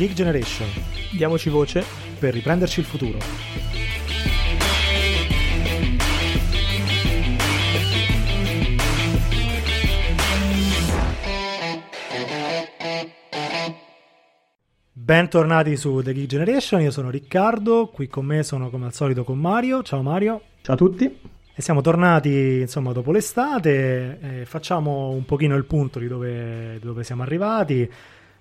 Geek Generation. Diamoci voce per riprenderci il futuro. Bentornati su The Geek Generation, io sono Riccardo, qui con me sono come al solito con Mario. Ciao Mario. Ciao a tutti. E siamo tornati insomma dopo l'estate, eh, facciamo un pochino il punto di dove, dove siamo arrivati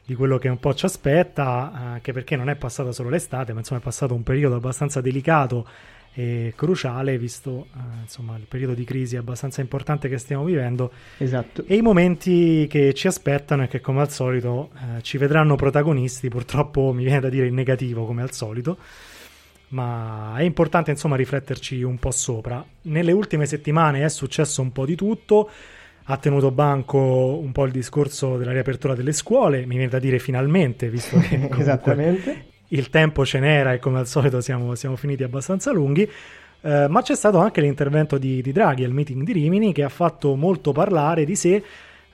di quello che un po' ci aspetta, anche perché non è passata solo l'estate, ma insomma è passato un periodo abbastanza delicato e cruciale, visto eh, insomma il periodo di crisi abbastanza importante che stiamo vivendo. Esatto. E i momenti che ci aspettano e che come al solito eh, ci vedranno protagonisti, purtroppo mi viene da dire in negativo come al solito. Ma è importante insomma rifletterci un po' sopra. Nelle ultime settimane è successo un po' di tutto ha tenuto banco un po' il discorso della riapertura delle scuole, mi viene da dire finalmente, visto che Esattamente. il tempo ce n'era e come al solito siamo, siamo finiti abbastanza lunghi. Eh, ma c'è stato anche l'intervento di, di Draghi al meeting di Rimini che ha fatto molto parlare di sé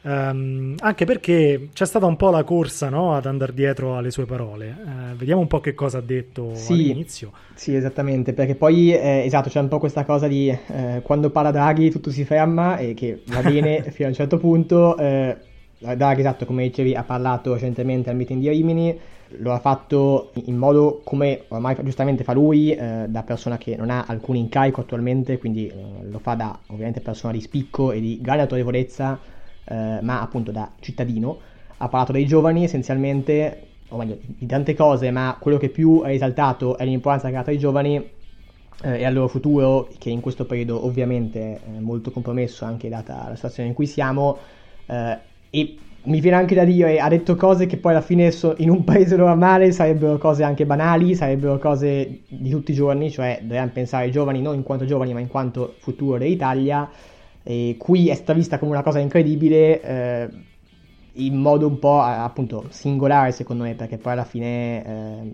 Um, anche perché c'è stata un po' la corsa no, ad andare dietro alle sue parole. Uh, vediamo un po' che cosa ha detto sì, all'inizio. Sì, esattamente, perché poi eh, esatto, c'è un po' questa cosa di eh, quando parla Draghi tutto si ferma e che va bene fino a un certo punto. Eh, Draghi, esatto, come dicevi, ha parlato recentemente al meeting di Rimini, lo ha fatto in modo come ormai giustamente fa lui, eh, da persona che non ha alcun incarico attualmente, quindi eh, lo fa da ovviamente persona di spicco e di grande autorevolezza eh, ma appunto da cittadino, ha parlato dei giovani essenzialmente, o meglio, di tante cose, ma quello che più ha risaltato è l'importanza che ha ai giovani eh, e al loro futuro, che in questo periodo ovviamente è molto compromesso anche data la situazione in cui siamo, eh, e mi viene anche da dire, ha detto cose che poi alla fine so, in un paese normale sarebbero cose anche banali, sarebbero cose di tutti i giorni, cioè dobbiamo pensare ai giovani non in quanto giovani ma in quanto futuro dell'Italia e qui è stata vista come una cosa incredibile eh, in modo un po' appunto singolare secondo me perché poi alla fine eh,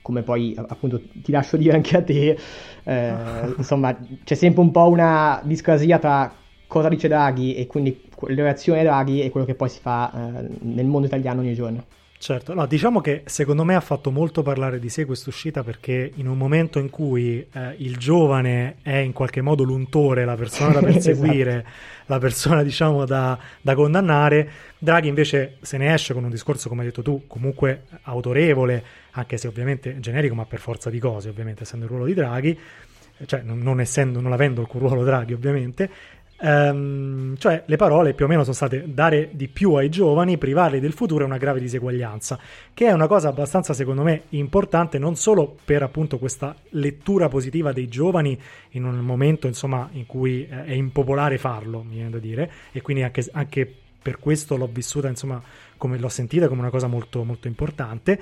come poi appunto ti lascio dire anche a te eh, insomma c'è sempre un po' una discrasia tra cosa dice Draghi e quindi le reazioni Draghi e quello che poi si fa eh, nel mondo italiano ogni giorno Certo, no, diciamo che secondo me ha fatto molto parlare di sé questa uscita perché in un momento in cui eh, il giovane è in qualche modo l'untore, la persona da perseguire, esatto. la persona diciamo da, da, condannare, Draghi invece se ne esce con un discorso, come hai detto tu, comunque autorevole, anche se ovviamente generico, ma per forza di cose, ovviamente essendo il ruolo di Draghi, cioè non, non, essendo, non avendo il ruolo Draghi ovviamente, Um, cioè le parole più o meno sono state dare di più ai giovani, privarli del futuro è una grave diseguaglianza, che è una cosa abbastanza secondo me importante non solo per appunto questa lettura positiva dei giovani in un momento insomma in cui eh, è impopolare farlo, mi viene da dire, e quindi anche, anche per questo l'ho vissuta insomma come l'ho sentita come una cosa molto molto importante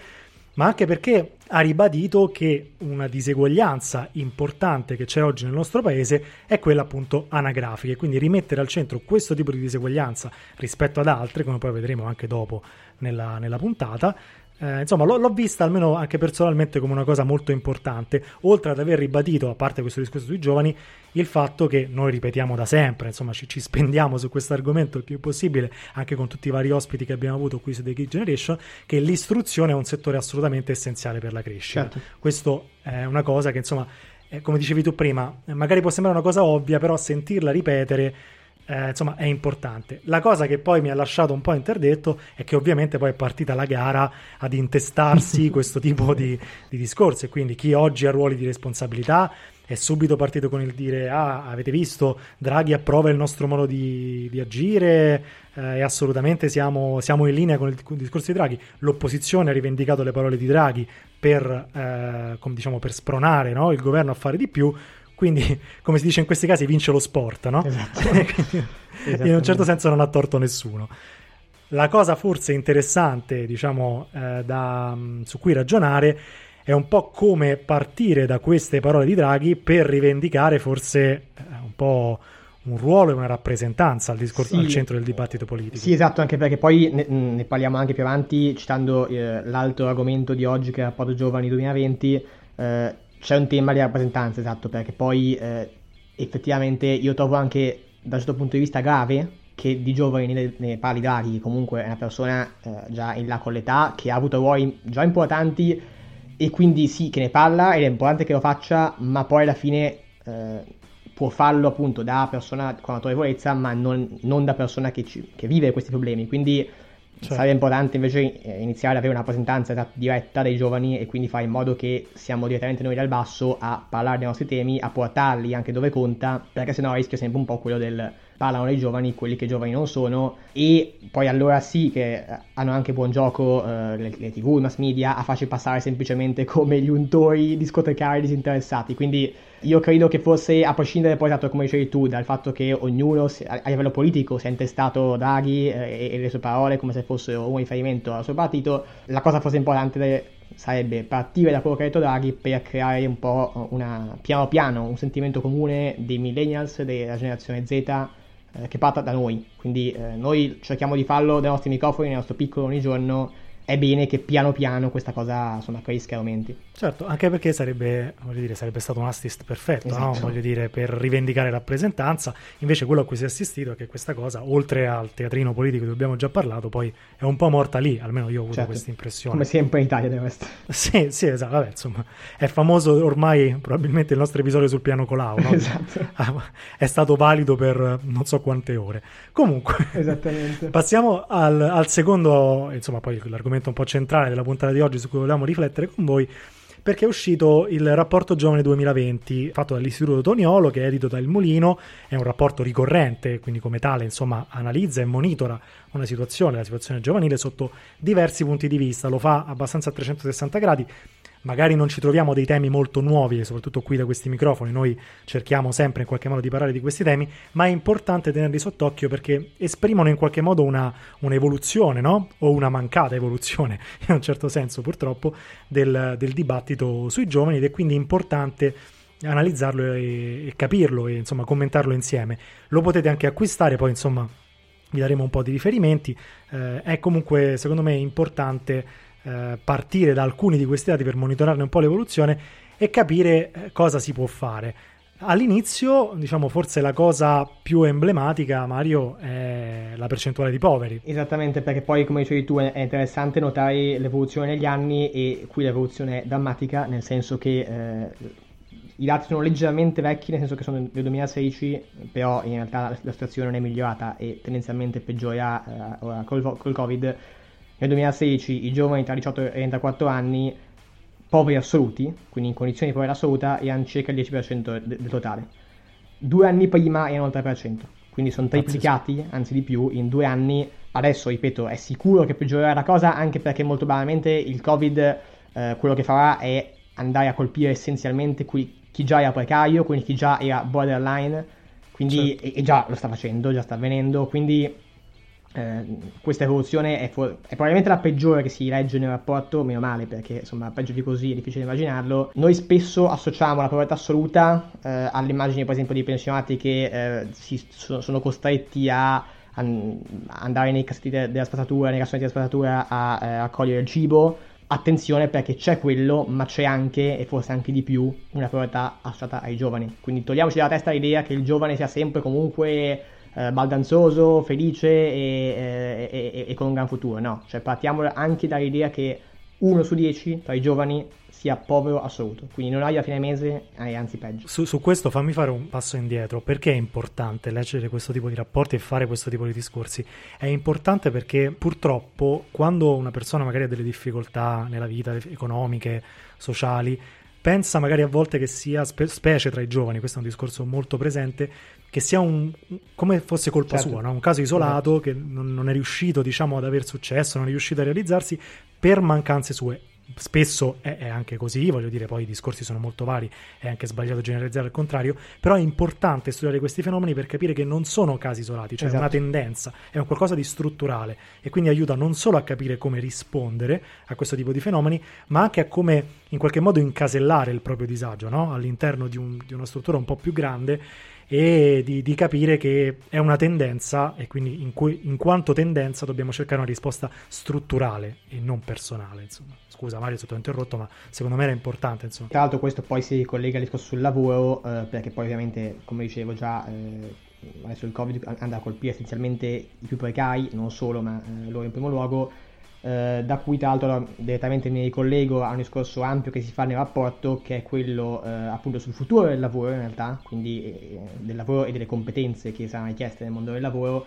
ma anche perché ha ribadito che una diseguaglianza importante che c'è oggi nel nostro paese è quella appunto anagrafica quindi rimettere al centro questo tipo di diseguaglianza rispetto ad altre, come poi vedremo anche dopo nella, nella puntata, eh, insomma, l'ho, l'ho, vista almeno anche personalmente come una cosa molto importante, oltre ad aver ribadito, a parte questo discorso sui giovani, il fatto che noi ripetiamo da sempre, insomma, ci, ci spendiamo su questo argomento il più possibile, anche con tutti i vari ospiti che abbiamo avuto qui su The Geek Generation, che l'istruzione è un settore assolutamente essenziale per la crescita. Certo. Questo è una cosa che, insomma, come dicevi tu prima, magari può sembrare una cosa ovvia, però sentirla ripetere eh, insomma è importante. La cosa che poi mi ha lasciato un po' interdetto è che ovviamente poi è partita la gara ad intestarsi questo tipo di, di discorsi. E quindi chi oggi ha ruoli di responsabilità è subito partito con il dire ah avete visto? Draghi approva il nostro modo di, di agire eh, e assolutamente siamo, siamo, in linea con il, con il, discorso di Draghi. L'opposizione ha rivendicato le parole di Draghi per, eh, diciamo, per spronare no, il governo a fare di più quindi, come si dice in questi casi, vince lo sport, no? Esatto. in un certo senso non ha torto nessuno. La cosa forse interessante, diciamo, eh, da, mm, su cui ragionare è un po' come partire da queste parole di Draghi per rivendicare forse eh, un po' un ruolo e una rappresentanza al, discorso, sì, al centro del dibattito politico. Sì, esatto, anche perché poi ne, ne parliamo anche più avanti, citando eh, l'altro argomento di oggi che è rapporto giovani 2020. Eh, c'è un tema di rappresentanza, esatto, perché poi eh, effettivamente io trovo anche da questo punto di vista grave che di giovani ne, ne parli Draghi, comunque è una persona eh, già in là con l'età, che ha avuto ruoli già importanti e quindi sì che ne parla ed è importante che lo faccia, ma poi alla fine eh, può farlo appunto da persona con autorevolezza, ma non, non da persona che, ci, che, vive questi problemi. Quindi certo. sarebbe importante invece eh, iniziare ad avere una rappresentanza diretta dei giovani e quindi fare in modo che siamo direttamente noi dal basso a parlare dei nostri temi, a portarli anche dove conta, perché sennò rischia sempre un po' quello del parlano dei giovani, quelli che giovani non sono, e poi allora sì che eh, hanno anche buon gioco eh, le, le, tv, i mass media a farci passare semplicemente come gli untori discotecari disinteressati. Quindi io credo che forse, a prescindere poi, esatto, come dicevi tu, dal fatto che ognuno a, livello politico si è intestato Draghi eh, e, e, le sue parole come se fossero un riferimento al suo partito, la cosa forse importante sarebbe partire da quello che ha detto Draghi per creare un po' una, piano piano un sentimento comune dei millennials, della generazione Z, eh, che parta da noi. Quindi eh, noi cerchiamo di farlo dai nostri microfoni, nel nostro piccolo ogni giorno è bene che piano piano questa cosa insomma cresca e aumenti. Certo, anche perché sarebbe, dire, sarebbe stato un assist perfetto, esatto. no? voglio dire, per rivendicare rappresentanza. Invece quello a cui si è assistito è che questa cosa, oltre al teatrino politico di cui abbiamo già parlato, poi è un po' morta lì, almeno io ho avuto certo. questa impressione. Come sempre in Italia del resto. Sì, sì, esatto, vabbè, insomma, è famoso ormai probabilmente il nostro episodio sul piano Colau, no? esatto. È stato valido per non so quante ore. Comunque, passiamo al, al secondo, insomma, poi l'argomento un po' centrale della puntata di oggi su cui volevamo riflettere con voi perché è uscito il rapporto Giovane 2020 fatto dall'Istituto Toniolo che è edito da Il Mulino, è un rapporto ricorrente, quindi come tale insomma analizza e monitora una situazione, la situazione giovanile sotto diversi punti di vista, lo fa abbastanza a 360 gradi magari non ci troviamo dei temi molto nuovi soprattutto qui da questi microfoni noi cerchiamo sempre in qualche modo di parlare di questi temi, ma è importante tenerli sott'occhio perché esprimono in qualche modo una, un'evoluzione, no? O una mancata evoluzione, in un certo senso purtroppo, del, del dibattito sui giovani ed è quindi importante analizzarlo e, e capirlo e insomma commentarlo insieme. Lo potete anche acquistare, poi insomma vi daremo un po' di riferimenti. Eh, è comunque secondo me importante eh, partire da alcuni di questi dati per monitorarne un po' l'evoluzione e capire eh, cosa si può fare. All'inizio, diciamo, forse la cosa più emblematica, Mario, è la percentuale di poveri. Esattamente, perché poi, come dicevi tu, è interessante notare l'evoluzione negli anni e qui l'evoluzione è drammatica, nel senso che eh, i dati sono leggermente vecchi, nel senso che sono del 2016, però in realtà la, situazione non è migliorata e tendenzialmente peggiorerà eh, col, col Covid nel 2016 i giovani tra 18 e 34 anni poveri assoluti, quindi in condizioni di povertà assoluta, erano circa il 10% del totale. Due anni prima erano il 3%, quindi sono triplicati, anzi di più, in due anni. Adesso, ripeto, è sicuro che peggiorerà la cosa, anche perché molto banalmente il Covid eh, quello che farà è andare a colpire essenzialmente qui, chi già era precario, quindi chi già era borderline, quindi, certo. e, e già lo sta facendo, già sta avvenendo, quindi eh, questa evoluzione è, for- è, probabilmente la peggiore che si legge nel rapporto, meno male perché insomma peggio di così è difficile immaginarlo. Noi spesso associamo la povertà assoluta eh, alle immagini per esempio di pensionati che eh, si, so, sono costretti a, an- andare nei cassetti de- della spazzatura, nei cassonetti della spazzatura a eh, raccogliere il cibo. Attenzione perché c'è quello, ma c'è anche, e forse anche di più, una povertà associata ai giovani. Quindi togliamoci dalla testa l'idea che il giovane sia sempre comunque eh, baldanzoso, felice e, e, e, con un gran futuro. No, cioè partiamo anche dall'idea che uno su dieci tra i giovani sia povero assoluto, quindi non hai a fine mese, hai anzi peggio. Su, su, questo fammi fare un passo indietro, perché è importante leggere questo tipo di rapporti e fare questo tipo di discorsi? È importante perché purtroppo quando una persona magari ha delle difficoltà nella vita economiche, sociali, pensa magari a volte che sia, spe- specie tra i giovani, questo è un discorso molto presente, che sia un, come fosse colpa certo. sua, no? un caso isolato che non, non, è riuscito diciamo, ad aver successo, non è riuscito a realizzarsi per mancanze sue. Spesso è, è, anche così, voglio dire, poi i discorsi sono molto vari, è anche sbagliato generalizzare al contrario, però è importante studiare questi fenomeni per capire che non sono casi isolati, cioè esatto. è una esatto. tendenza, è un qualcosa di strutturale e quindi aiuta non solo a capire come rispondere a questo tipo di fenomeni, ma anche a come in qualche modo incasellare il proprio disagio no? all'interno di, un, di una struttura un po' più grande e di, di, capire che è una tendenza e quindi in, cui, in, quanto tendenza dobbiamo cercare una risposta strutturale e non personale. Insomma. Scusa Mario, se ti ho interrotto, ma secondo me era importante. Insomma. Tra l'altro questo poi si collega al discorso sul lavoro, eh, perché poi ovviamente, come dicevo già, eh, adesso il Covid andrà a colpire essenzialmente i più precari, non solo, ma eh, loro in primo luogo, eh, da cui tra l'altro direttamente mi ricollego a un discorso ampio che si fa nel rapporto, che è quello eh, appunto sul futuro del lavoro in realtà, quindi eh, del lavoro e delle competenze che saranno richieste nel mondo del lavoro.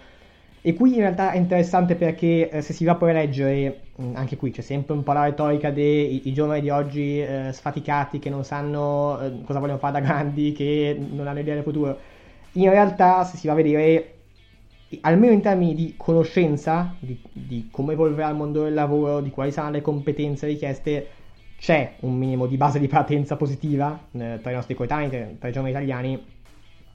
E qui in realtà è interessante perché eh, se si va poi a leggere, anche qui c'è sempre un po' la retorica dei giovani di oggi eh, sfaticati che non sanno cosa vogliono fare da grandi, che non hanno idea del futuro in realtà se si va a vedere almeno in termini di conoscenza di, di, come evolverà il mondo del lavoro, di quali saranno le competenze richieste, c'è un minimo di base di partenza positiva eh, tra i nostri coetanei, tra, tra i giovani italiani,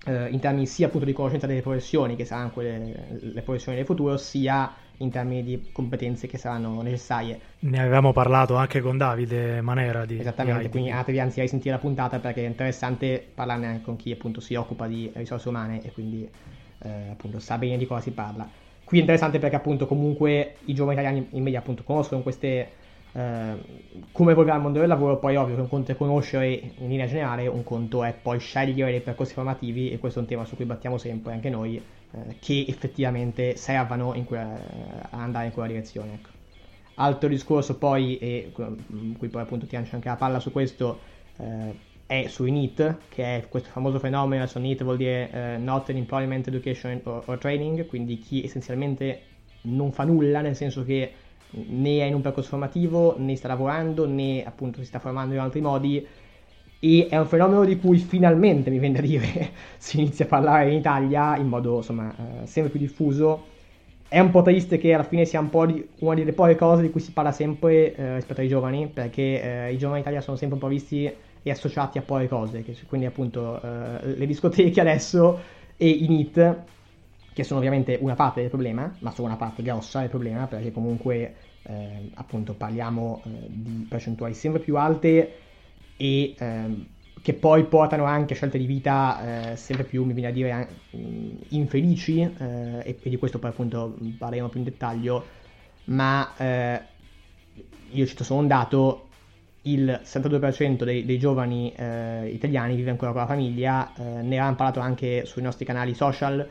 eh, in termini sia appunto di conoscenza delle professioni, che saranno quelle, le professioni del futuro, sia in termini di competenze che saranno necessarie. Ne avevamo parlato anche con Davide Manera di Esattamente, di quindi andatevi anzi a risentire la puntata perché è interessante parlarne anche con chi appunto si occupa di risorse umane e quindi eh, appunto sa bene di cosa si parla. Qui è interessante perché appunto comunque i giovani italiani in media appunto conoscono queste eh, come evolverà il mondo del lavoro, poi ovvio che un conto è conoscere in linea generale, un conto è poi scegliere dei percorsi formativi e questo è un tema su cui battiamo sempre anche noi, eh, che effettivamente servano in que- a andare in quella direzione. Ecco. Altro discorso poi, e qui poi appunto ti lancio anche la palla su questo, eh, è sui NEET, che è questo famoso fenomeno, adesso NEET vuol dire eh, Not an Employment Education or, or Training, quindi chi essenzialmente non fa nulla, nel senso che né è in un percorso formativo, né sta lavorando, né appunto si sta formando in altri modi. E è un fenomeno di cui finalmente, mi viene da dire, si inizia a parlare in Italia in modo insomma eh, sempre più diffuso. È un po' triste che alla fine sia un po' di, una delle poche cose di cui si parla sempre eh, rispetto ai giovani, perché eh, i giovani in Italia sono sempre un po' visti e associati a poche cose, che, quindi appunto eh, le discoteche adesso e i NIT che sono ovviamente una parte del problema, ma sono una parte grossa del problema, perché comunque eh, appunto parliamo eh, di percentuali sempre più alte e eh, che poi portano anche a scelte di vita eh, sempre più, mi viene a dire, infelici, eh, e, e, di questo poi appunto parleremo più in dettaglio, ma eh, io solo un dato, il 62% dei, dei giovani italiani vive ancora con la famiglia, ne avevamo parlato anche sui nostri canali social,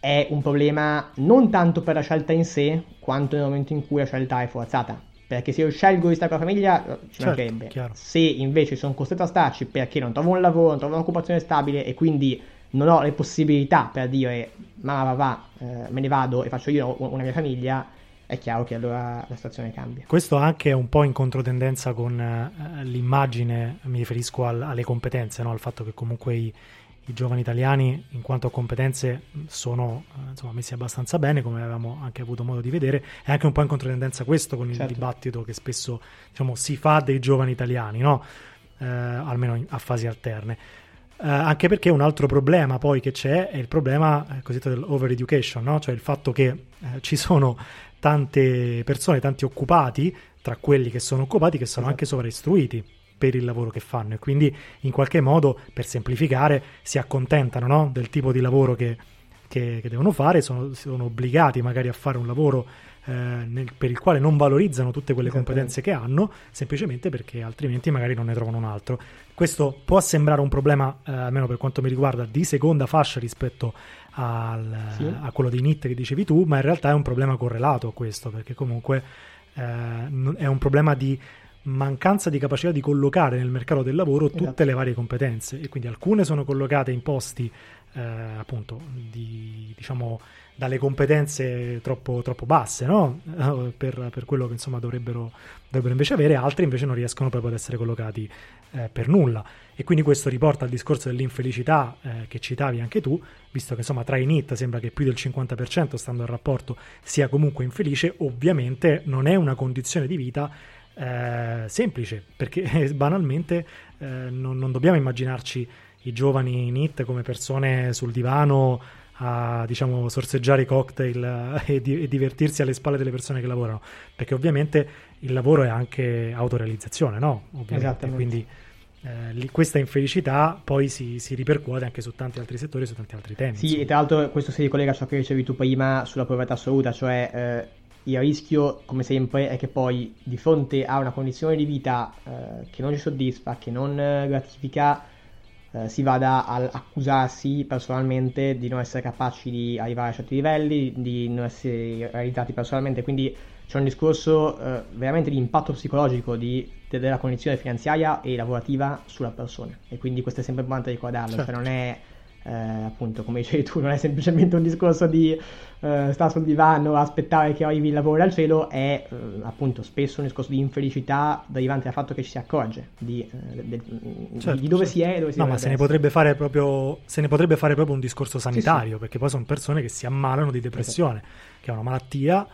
è un problema non tanto per la scelta in sé, quanto nel momento in cui la scelta è forzata. Perché se io scelgo di stare con la famiglia, eh, ci certo, mancherebbe. Chiaro. Se invece sono costretto a starci perché non trovo un lavoro, non trovo un'occupazione stabile e quindi non ho le possibilità per dire mamma va, eh, me ne vado e faccio io una mia famiglia, è chiaro che allora la situazione cambia. Questo anche è un po' in controtendenza con eh, l'immagine, mi riferisco al, alle competenze, no? al fatto che comunque i, i giovani italiani in quanto a competenze sono eh, insomma, messi abbastanza bene, come avevamo anche avuto modo di vedere, è anche un po' in controtendenza questo con il certo. dibattito che spesso diciamo, si fa dei giovani italiani, no? eh, almeno in, a fasi alterne. Eh, anche perché un altro problema poi che c'è è il problema eh, cosiddetto dell'over education, no? cioè il fatto che eh, ci sono tante persone, tanti occupati, tra quelli che sono occupati, che sono esatto. anche sovraistruiti per il lavoro che fanno e quindi in qualche modo, per semplificare, si accontentano no? del tipo di lavoro che, che, che devono fare, sono, sono, obbligati magari a fare un lavoro eh, nel, per il quale non valorizzano tutte quelle competenze che hanno, semplicemente perché altrimenti magari non ne trovano un altro. Questo può sembrare un problema, eh, almeno per quanto mi riguarda, di seconda fascia rispetto al, sì. a quello dei NIT che dicevi tu, ma in realtà è un problema correlato a questo, perché comunque eh, è un problema di mancanza di capacità di collocare nel mercato del lavoro tutte esatto. le varie competenze e quindi alcune sono collocate in posti eh, appunto di, diciamo dalle competenze troppo, troppo basse no? per, per, quello che insomma dovrebbero, dovrebbero, invece avere altre invece non riescono proprio ad essere collocati eh, per nulla e quindi questo riporta al discorso dell'infelicità eh, che citavi anche tu visto che insomma tra i NIT sembra che più del 50% stando al rapporto sia comunque infelice ovviamente non è una condizione di vita eh, semplice, perché banalmente eh, non, non, dobbiamo immaginarci i giovani NIT come persone sul divano a diciamo sorseggiare i cocktail e, di, e, divertirsi alle spalle delle persone che lavorano, perché ovviamente il lavoro è anche autorealizzazione, no? Ovviamente, quindi eh, questa infelicità poi si, si, ripercuote anche su tanti altri settori, su tanti altri temi. Sì, insomma. e tra l'altro questo si ricollega a ciò che dicevi tu prima sulla povertà assoluta, cioè eh, il rischio, come sempre, è che poi di fronte a una condizione di vita eh, che non ci soddisfa, che non gratifica, eh, si vada ad accusarsi personalmente di non essere capaci di arrivare a certi livelli, di non essere realizzati personalmente, quindi c'è un discorso eh, veramente di impatto psicologico di, della condizione finanziaria e lavorativa sulla persona e quindi questo è sempre importante ricordarlo, certo. cioè non è eh, appunto come dicevi tu non è semplicemente un discorso di eh, stare sul divano aspettare che arrivi il lavoro dal cielo è eh, appunto spesso un discorso di infelicità derivante dal fatto che ci si accorge di, eh, de, certo, di dove certo. si è e dove si no ma se ne, potrebbe fare proprio, se ne potrebbe fare proprio un discorso sanitario sì, sì. perché poi sono persone che si ammalano di depressione esatto. che è una malattia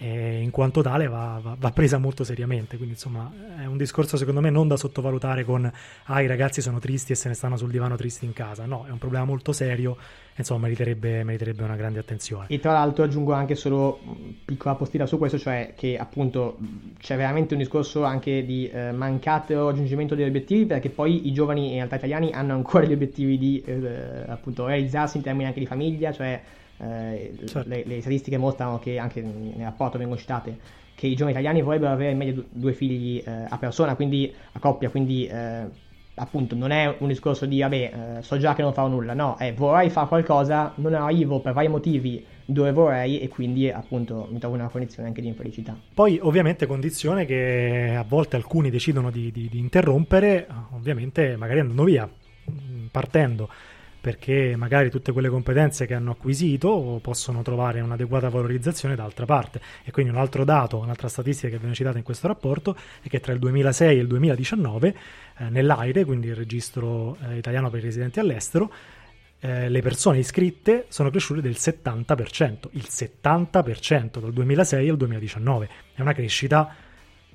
e in quanto tale va, va, va, presa molto seriamente. Quindi, insomma, è un discorso secondo me non da sottovalutare con ah, i ragazzi sono tristi e se ne stanno sul divano tristi in casa. No, è un problema molto serio. Insomma, meriterebbe, meriterebbe una grande attenzione. E tra l'altro aggiungo anche solo piccola postilla su questo, cioè che appunto c'è veramente un discorso anche di eh, mancato raggiungimento degli obiettivi, perché poi i giovani in realtà italiani hanno ancora gli obiettivi di eh, appunto realizzarsi in termini anche di famiglia, cioè eh, certo. le, le, statistiche mostrano che anche nel rapporto vengono citate che i giovani italiani vorrebbero avere in media due figli eh, a persona, quindi a coppia, quindi eh, appunto non è un discorso di vabbè eh, so già che non farò nulla, no, è vorrei fare qualcosa, non arrivo per vari motivi dove vorrei e quindi appunto mi trovo in una condizione anche di infelicità. Poi ovviamente condizione che a volte alcuni decidono di, di, di interrompere, ovviamente magari andando via, partendo perché magari tutte quelle competenze che hanno acquisito possono trovare un'adeguata valorizzazione da altra parte. E quindi un altro dato, un'altra statistica che viene citata in questo rapporto è che tra il 2006 e il 2019 eh, nell'AIRE, quindi il registro eh, italiano per i residenti all'estero, eh, le persone iscritte sono cresciute del 70%, il 70% dal 2006 al 2019. È una crescita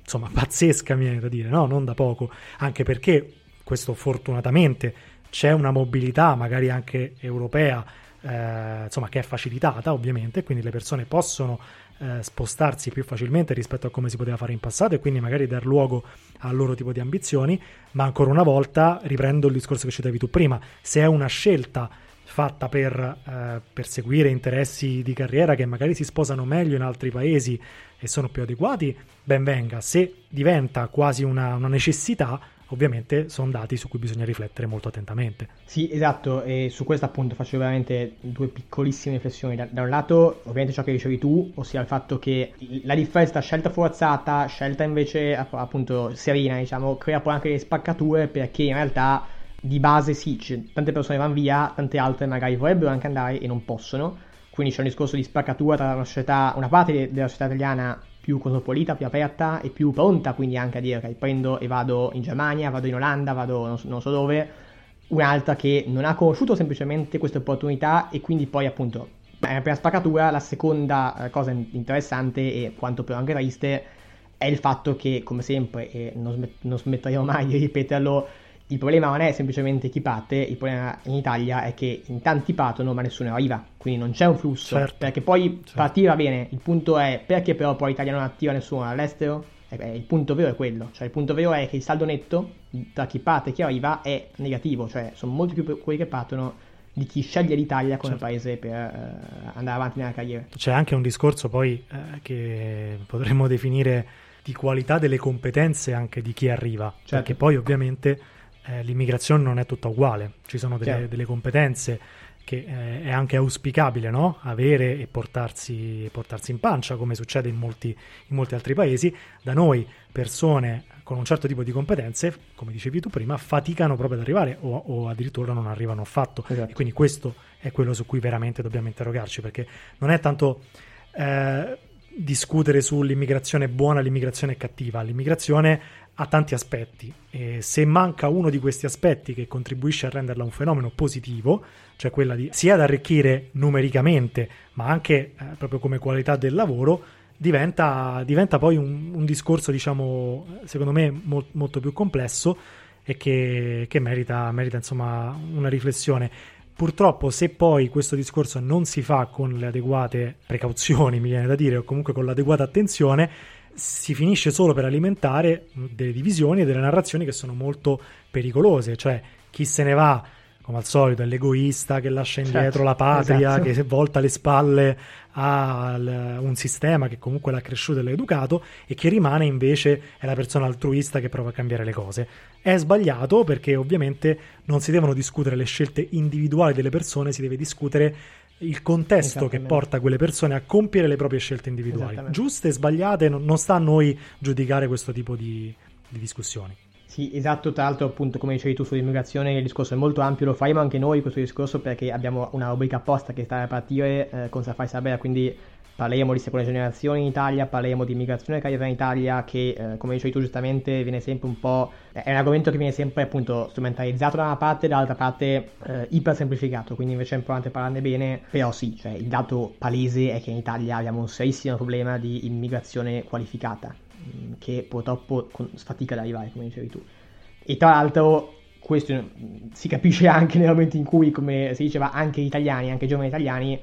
insomma pazzesca, mi viene da dire, no? Non da poco, anche perché questo fortunatamente c'è una mobilità magari anche europea eh, insomma che è facilitata ovviamente quindi le persone possono eh, spostarsi più facilmente rispetto a come si poteva fare in passato e quindi magari dar luogo al loro tipo di ambizioni ma ancora una volta riprendo il discorso che citavi tu prima se è una scelta fatta per eh, perseguire interessi di carriera che magari si sposano meglio in altri paesi e sono più adeguati, ben venga. Se diventa quasi una, una necessità, ovviamente sono dati su cui bisogna riflettere molto attentamente. Sì, esatto, e su questo appunto faccio veramente due piccolissime riflessioni. Da, da, un lato, ovviamente ciò che dicevi tu, ossia il fatto che la differenza tra scelta forzata, scelta invece appunto serena, diciamo, crea poi anche le spaccature perché in realtà di base sì, tante persone vanno via, tante altre magari vorrebbero anche andare e non possono. Quindi c'è un discorso di spaccatura tra una società, una parte della società italiana più cosmopolita, più aperta e più pronta quindi anche a dire ok prendo e vado in Germania, vado in Olanda, vado non so, non so dove, un'altra che non ha conosciuto semplicemente questa opportunità e quindi poi appunto per la spaccatura la seconda eh, cosa interessante e quanto però anche triste è il fatto che come sempre e non, smet- non smetteremo mai di ripeterlo il problema non è semplicemente chi parte, il problema in Italia è che in tanti partono ma nessuno arriva, quindi non c'è un flusso, certo. perché poi certo. partire va bene, il punto è perché però poi l'Italia non attiva nessuno all'estero? Eh beh, il punto vero è quello, cioè il punto vero è che il saldo netto tra chi parte e chi arriva è negativo, cioè sono molti più quelli che partono di chi sceglie l'Italia come certo. paese per uh, andare avanti nella carriera. C'è anche un discorso poi eh, che potremmo definire di qualità delle competenze anche di chi arriva, certo. perché poi ovviamente eh, l'immigrazione non è tutta uguale, ci sono delle, delle competenze che eh, è anche auspicabile no? avere e portarsi, portarsi, in pancia, come succede in molti, in molti, altri paesi. Da noi persone con un certo tipo di competenze, come dicevi tu prima, faticano proprio ad arrivare o, o addirittura non arrivano affatto. Esatto. E quindi questo è quello su cui veramente dobbiamo interrogarci, perché non è tanto... Eh, discutere sull'immigrazione buona l'immigrazione cattiva. L'immigrazione ha tanti aspetti e se manca uno di questi aspetti che contribuisce a renderla un fenomeno positivo, cioè quella di sia ad arricchire numericamente ma anche eh, proprio come qualità del lavoro, diventa, diventa poi un, un, discorso diciamo secondo me mo- molto più complesso e che, che merita, merita insomma una riflessione. Purtroppo, se poi questo discorso non si fa con le adeguate precauzioni, mi viene da dire, o comunque con l'adeguata attenzione, si finisce solo per alimentare delle divisioni e delle narrazioni che sono molto pericolose, cioè chi se ne va come al solito, è l'egoista che lascia indietro certo, la patria, esatto. che volta le spalle a un sistema che comunque l'ha cresciuto e l'ha educato e che rimane invece è la persona altruista che prova a cambiare le cose. È sbagliato perché ovviamente non si devono discutere le scelte individuali delle persone, si deve discutere il contesto che porta quelle persone a compiere le proprie scelte individuali. Giuste e sbagliate, non, sta a noi giudicare questo tipo di, di discussioni. Sì, esatto, tra l'altro appunto come dicevi tu sull'immigrazione il discorso è molto ampio, lo faremo anche noi questo discorso perché abbiamo una rubrica apposta che sta a partire eh, con Safai Sabea, quindi parleremo di seconda generazione in Italia, parleremo di immigrazione carriera in Italia che eh, come dicevi tu giustamente viene sempre un po', è un argomento che viene sempre appunto strumentalizzato da una parte e dall'altra parte eh, iper semplificato, quindi invece è importante parlarne bene, però sì, cioè il dato palese è che in Italia abbiamo un serissimo problema di immigrazione qualificata che purtroppo sfatica ad arrivare, come dicevi tu. E tra l'altro questo mm, si capisce anche nel momento in cui, come si diceva, anche gli italiani, anche i giovani italiani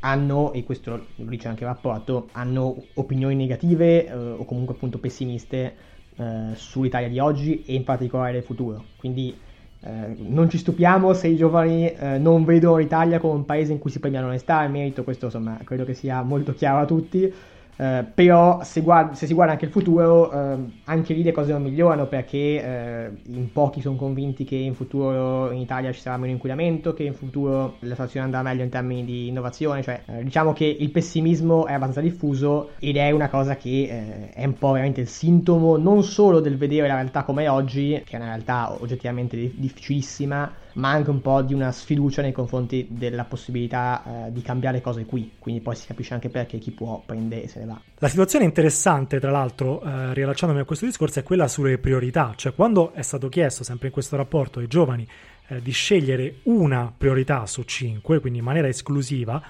hanno, e questo lo dice anche il rapporto, hanno opinioni negative eh, o comunque appunto pessimiste eh, sull'Italia di oggi e in particolare del futuro. Quindi eh, non ci stupiamo se i giovani eh, non vedono l'Italia come un paese in cui si premia l'onestà e il merito, questo insomma credo che sia molto chiaro a tutti. Eh, però se, guarda, se, si guarda anche il futuro, eh, anche lì le cose non migliorano perché eh, in pochi sono convinti che in futuro in Italia ci sarà meno inquinamento, che in futuro la situazione andrà meglio in termini di innovazione, cioè eh, diciamo che il pessimismo è abbastanza diffuso ed è una cosa che eh, è un po' veramente il sintomo non solo del vedere la realtà come è oggi, che è una realtà oggettivamente difficilissima, ma anche un po' di una sfiducia nei confronti della possibilità eh, di cambiare cose qui. Quindi poi si capisce anche perché chi può prende e se ne va. La situazione interessante, tra l'altro, eh, riallacciandomi a questo discorso, è quella sulle priorità. Cioè, quando è stato chiesto, sempre in questo rapporto, ai giovani eh, di scegliere una priorità su cinque, quindi in maniera esclusiva,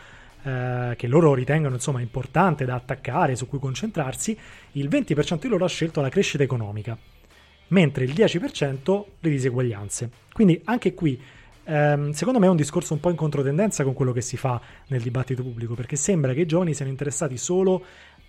eh, che loro ritengono insomma importante da attaccare, su cui concentrarsi, il 20% di loro ha scelto la crescita economica mentre il 10% le diseguaglianze. Quindi anche qui ehm, secondo me è un discorso un po' in controtendenza con quello che si fa nel dibattito pubblico, perché sembra che i giovani siano interessati solo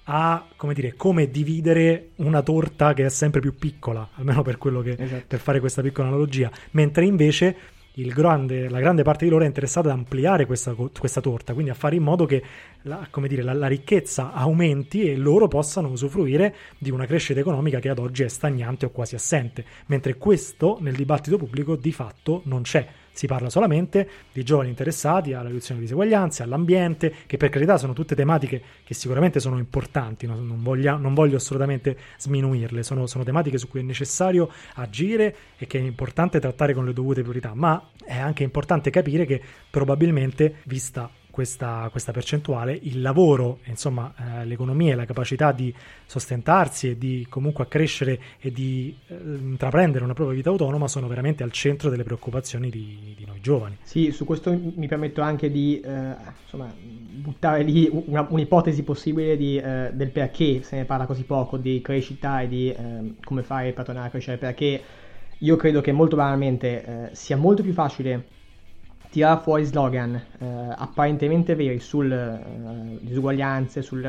a come, dire, come dividere una torta che è sempre più piccola, almeno per, che, esatto. per fare questa piccola analogia, mentre invece grande, la grande parte di loro è interessata ad ampliare questa, questa torta, quindi a fare in modo che la, dire, la, la, ricchezza aumenti e loro possano usufruire di una crescita economica che ad oggi è stagnante o quasi assente, mentre questo nel dibattito pubblico di fatto non c'è. Si parla solamente di giovani interessati alla riduzione di diseguaglianze, all'ambiente, che per carità sono tutte tematiche che sicuramente sono importanti, non, non, voglia, non voglio assolutamente sminuirle, sono, sono tematiche su cui è necessario agire e che è importante trattare con le dovute priorità, ma è anche importante capire che probabilmente, vista questa, questa percentuale, il lavoro, insomma eh, l'economia e la capacità di sostentarsi e di comunque accrescere e di eh, intraprendere una propria vita autonoma sono veramente al centro delle preoccupazioni di, di noi giovani. Sì, su questo mi permetto anche di eh, insomma, buttare lì una, un'ipotesi possibile di, eh, del perché se ne parla così poco di crescita e di eh, come fare per tornare a crescere, perché io credo che molto banalmente eh, sia molto più facile tirare fuori slogan eh, apparentemente veri sulle eh, disuguaglianze, sul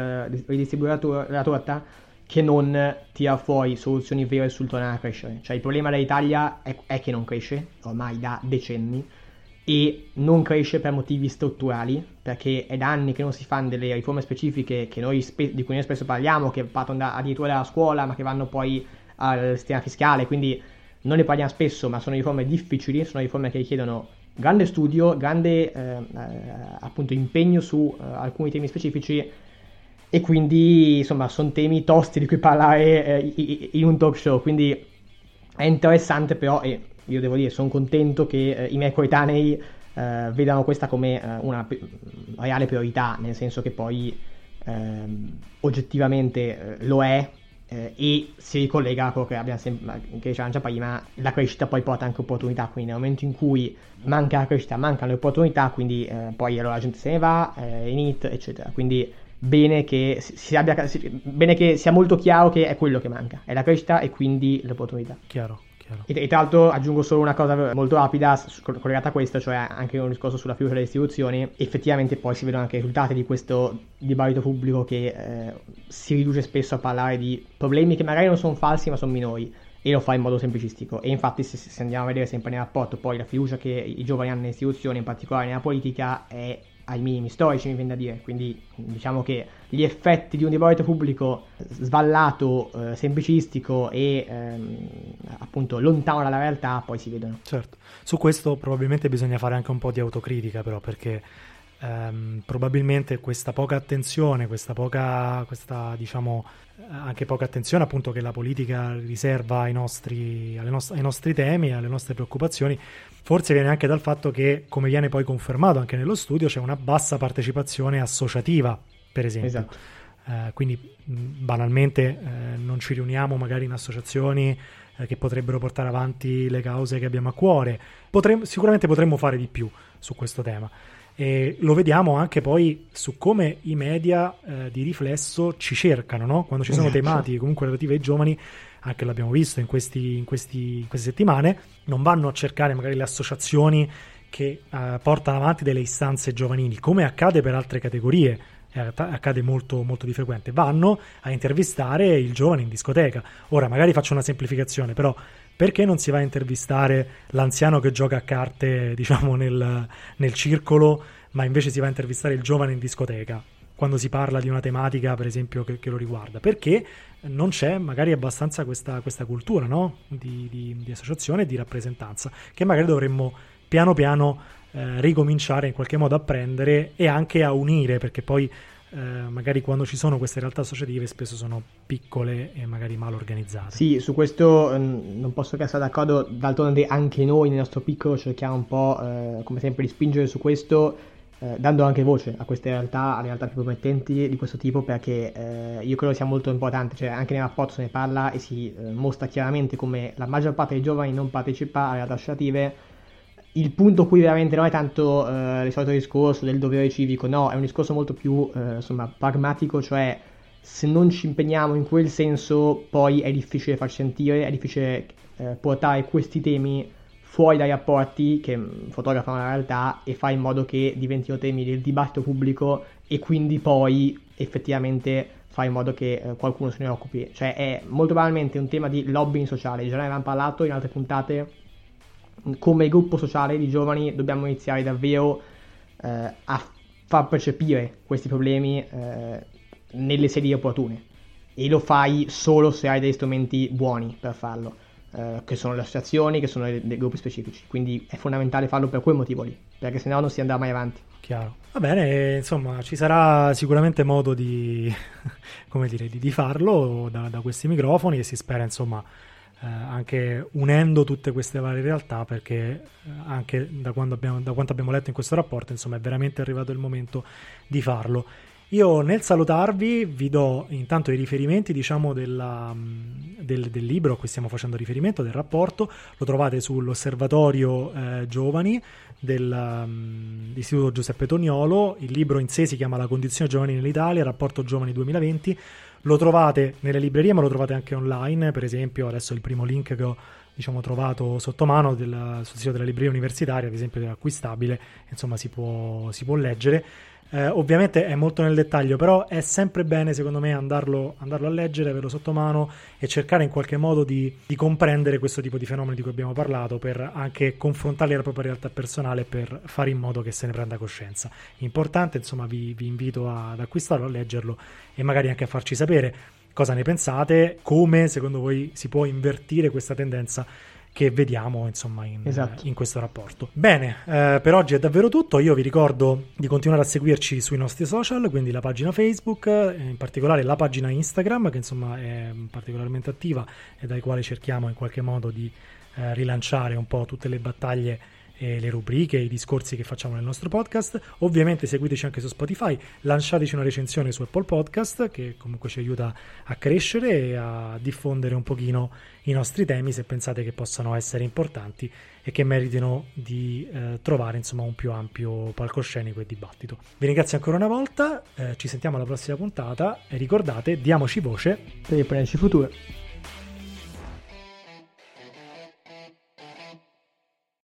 ridistribuire la torta, che non tira fuori soluzioni vere sul tornare a crescere. Cioè il problema dell'Italia è, è, che non cresce, ormai da decenni, e non cresce per motivi strutturali, perché è da anni che non si fanno delle riforme specifiche spe- di cui noi spesso parliamo, che partono da, addirittura dalla scuola, ma che vanno poi al sistema fiscale, quindi non ne parliamo spesso, ma sono riforme difficili, sono riforme che richiedono grande studio, grande eh, eh, appunto impegno su eh, alcuni temi specifici e quindi insomma sono temi tosti di cui parlare eh, in un talk show, quindi è interessante però e io devo dire sono contento che eh, i miei coetanei eh, vedano questa come una reale priorità, nel senso che poi ehm, oggettivamente lo è eh, e si ricollega a quello che abbiamo sempre, che dicevamo già prima, la crescita poi porta anche opportunità, quindi nel momento in cui manca la crescita, mancano le opportunità, quindi eh, poi allora la gente se ne va, eh, init, eccetera. Quindi bene che, si abbia, bene che sia molto chiaro che è quello che manca, è la crescita e quindi l'opportunità. Chiaro. E, e, tra l'altro aggiungo solo una cosa molto rapida collegata a questo, cioè anche un discorso sulla fiducia delle istituzioni. Effettivamente poi si vedono anche i risultati di questo dibattito pubblico che eh, si riduce spesso a parlare di problemi che magari non sono falsi ma sono minori. e lo fa in modo semplicistico. E infatti, se, se, andiamo a vedere sempre nel rapporto, poi la fiducia che i giovani hanno nelle istituzioni, in particolare nella politica, è ai minimi storici, mi viene da dire. Quindi diciamo che gli effetti di un dibattito pubblico svallato, eh, semplicistico e ehm, appunto lontano dalla realtà poi si vedono. Certo, su questo probabilmente bisogna fare anche un po' di autocritica però perché ehm, probabilmente questa poca attenzione, questa poca, questa diciamo anche poca attenzione appunto che la politica riserva ai nostri, nost- ai nostri temi, alle nostre preoccupazioni, forse viene anche dal fatto che, come viene poi confermato anche nello studio, c'è una bassa partecipazione associativa, per esempio. Esatto. Eh, quindi banalmente eh, non ci riuniamo magari in associazioni eh, che potrebbero portare avanti le cause che abbiamo a cuore. Potremmo, sicuramente potremmo fare di più su questo tema. E lo vediamo anche poi su come i media eh, di riflesso ci cercano, no? quando ci sono esatto. tematiche comunque relative ai giovani, anche l'abbiamo visto in, questi, in, questi, in, queste settimane, non vanno a cercare magari le associazioni che eh, portano avanti delle istanze giovanili, come accade per altre categorie, eh, accade molto, molto di frequente, vanno a intervistare il giovane in discoteca. Ora, magari faccio una semplificazione, però perché non si va a intervistare l'anziano che gioca a carte, diciamo, nel, nel circolo, ma invece si va a intervistare il giovane in discoteca? quando si parla di una tematica, per esempio, che, che, lo riguarda, perché non c'è magari abbastanza questa, questa cultura no? di, di, di, associazione e di rappresentanza, che magari dovremmo piano piano eh, ricominciare in qualche modo a prendere e anche a unire, perché poi eh, magari quando ci sono queste realtà associative spesso sono piccole e magari mal organizzate. Sì, su questo eh, non posso che essere d'accordo, d'altronde anche noi nel nostro piccolo cerchiamo un po', eh, come sempre, di spingere su questo, eh, dando anche voce a queste realtà, alle realtà più promettenti di questo tipo, perché eh, io credo sia molto importante, cioè anche nel rapporto se ne parla e si mostra chiaramente come la maggior parte dei giovani non partecipa alle realtà associative il punto qui veramente non è tanto eh, il solito discorso del dovere civico, no, è un discorso molto più eh, insomma, pragmatico, cioè se non ci impegniamo in quel senso poi è difficile far sentire, è difficile eh, portare questi temi fuori dai rapporti che mm, fotografano la realtà e fare in modo che diventino temi del dibattito pubblico e quindi poi effettivamente fare in modo che eh, qualcuno se ne occupi. Cioè è molto banalmente un tema di lobbying sociale, già ne avevamo parlato in altre puntate come gruppo sociale di giovani dobbiamo iniziare davvero eh, a far percepire questi problemi eh, nelle sedi opportune e lo fai solo se hai degli strumenti buoni per farlo, eh, che sono le associazioni, che sono dei, gruppi specifici. Quindi è fondamentale farlo per quel motivo lì, perché sennò non si andrà mai avanti. Chiaro. Va bene, insomma, ci sarà sicuramente modo di, dire, di, di farlo da, da, questi microfoni e si spera, insomma, eh, anche unendo tutte queste varie realtà perché eh, anche da, abbiamo, da, quanto abbiamo letto in questo rapporto insomma è veramente arrivato il momento di farlo. Io nel salutarvi vi do intanto i riferimenti diciamo della, mm, del, del, libro a cui stiamo facendo riferimento, del rapporto, lo trovate sull'osservatorio eh, giovani dell'Istituto mm, Giuseppe Toniolo, il libro in sé si chiama La condizione giovani nell'Italia, rapporto giovani 2020, lo trovate nelle librerie, ma lo trovate anche online. Per esempio, adesso il primo link che ho diciamo, trovato sotto mano del, sul sito della libreria universitaria, ad esempio, è acquistabile, insomma, si può, si può leggere. Eh, ovviamente è molto nel dettaglio, però è sempre bene, secondo me, andarlo, andarlo, a leggere, averlo sotto mano e cercare in qualche modo di, di, comprendere questo tipo di fenomeni di cui abbiamo parlato, per anche confrontarli alla propria realtà personale, per fare in modo che se ne prenda coscienza. Importante, insomma, vi, vi invito ad acquistarlo, a leggerlo e magari anche a farci sapere cosa ne pensate, come secondo voi si può invertire questa tendenza che vediamo insomma in, esatto. in questo rapporto. Bene, eh, per oggi è davvero tutto. Io vi ricordo di continuare a seguirci sui nostri social, quindi la pagina Facebook, eh, in particolare la pagina Instagram, che insomma è particolarmente attiva e dai quali cerchiamo in qualche modo di eh, rilanciare un po' tutte le battaglie eh, le rubriche, i discorsi che facciamo nel nostro podcast. Ovviamente seguiteci anche su Spotify, lanciateci una recensione su Apple Podcast che comunque ci aiuta a crescere e a diffondere un pochino i nostri temi se pensate che possano essere importanti e che meritino di eh, trovare insomma un più ampio palcoscenico e dibattito. Vi ringrazio ancora una volta, eh, ci sentiamo alla prossima puntata e ricordate, diamoci voce per il futuro.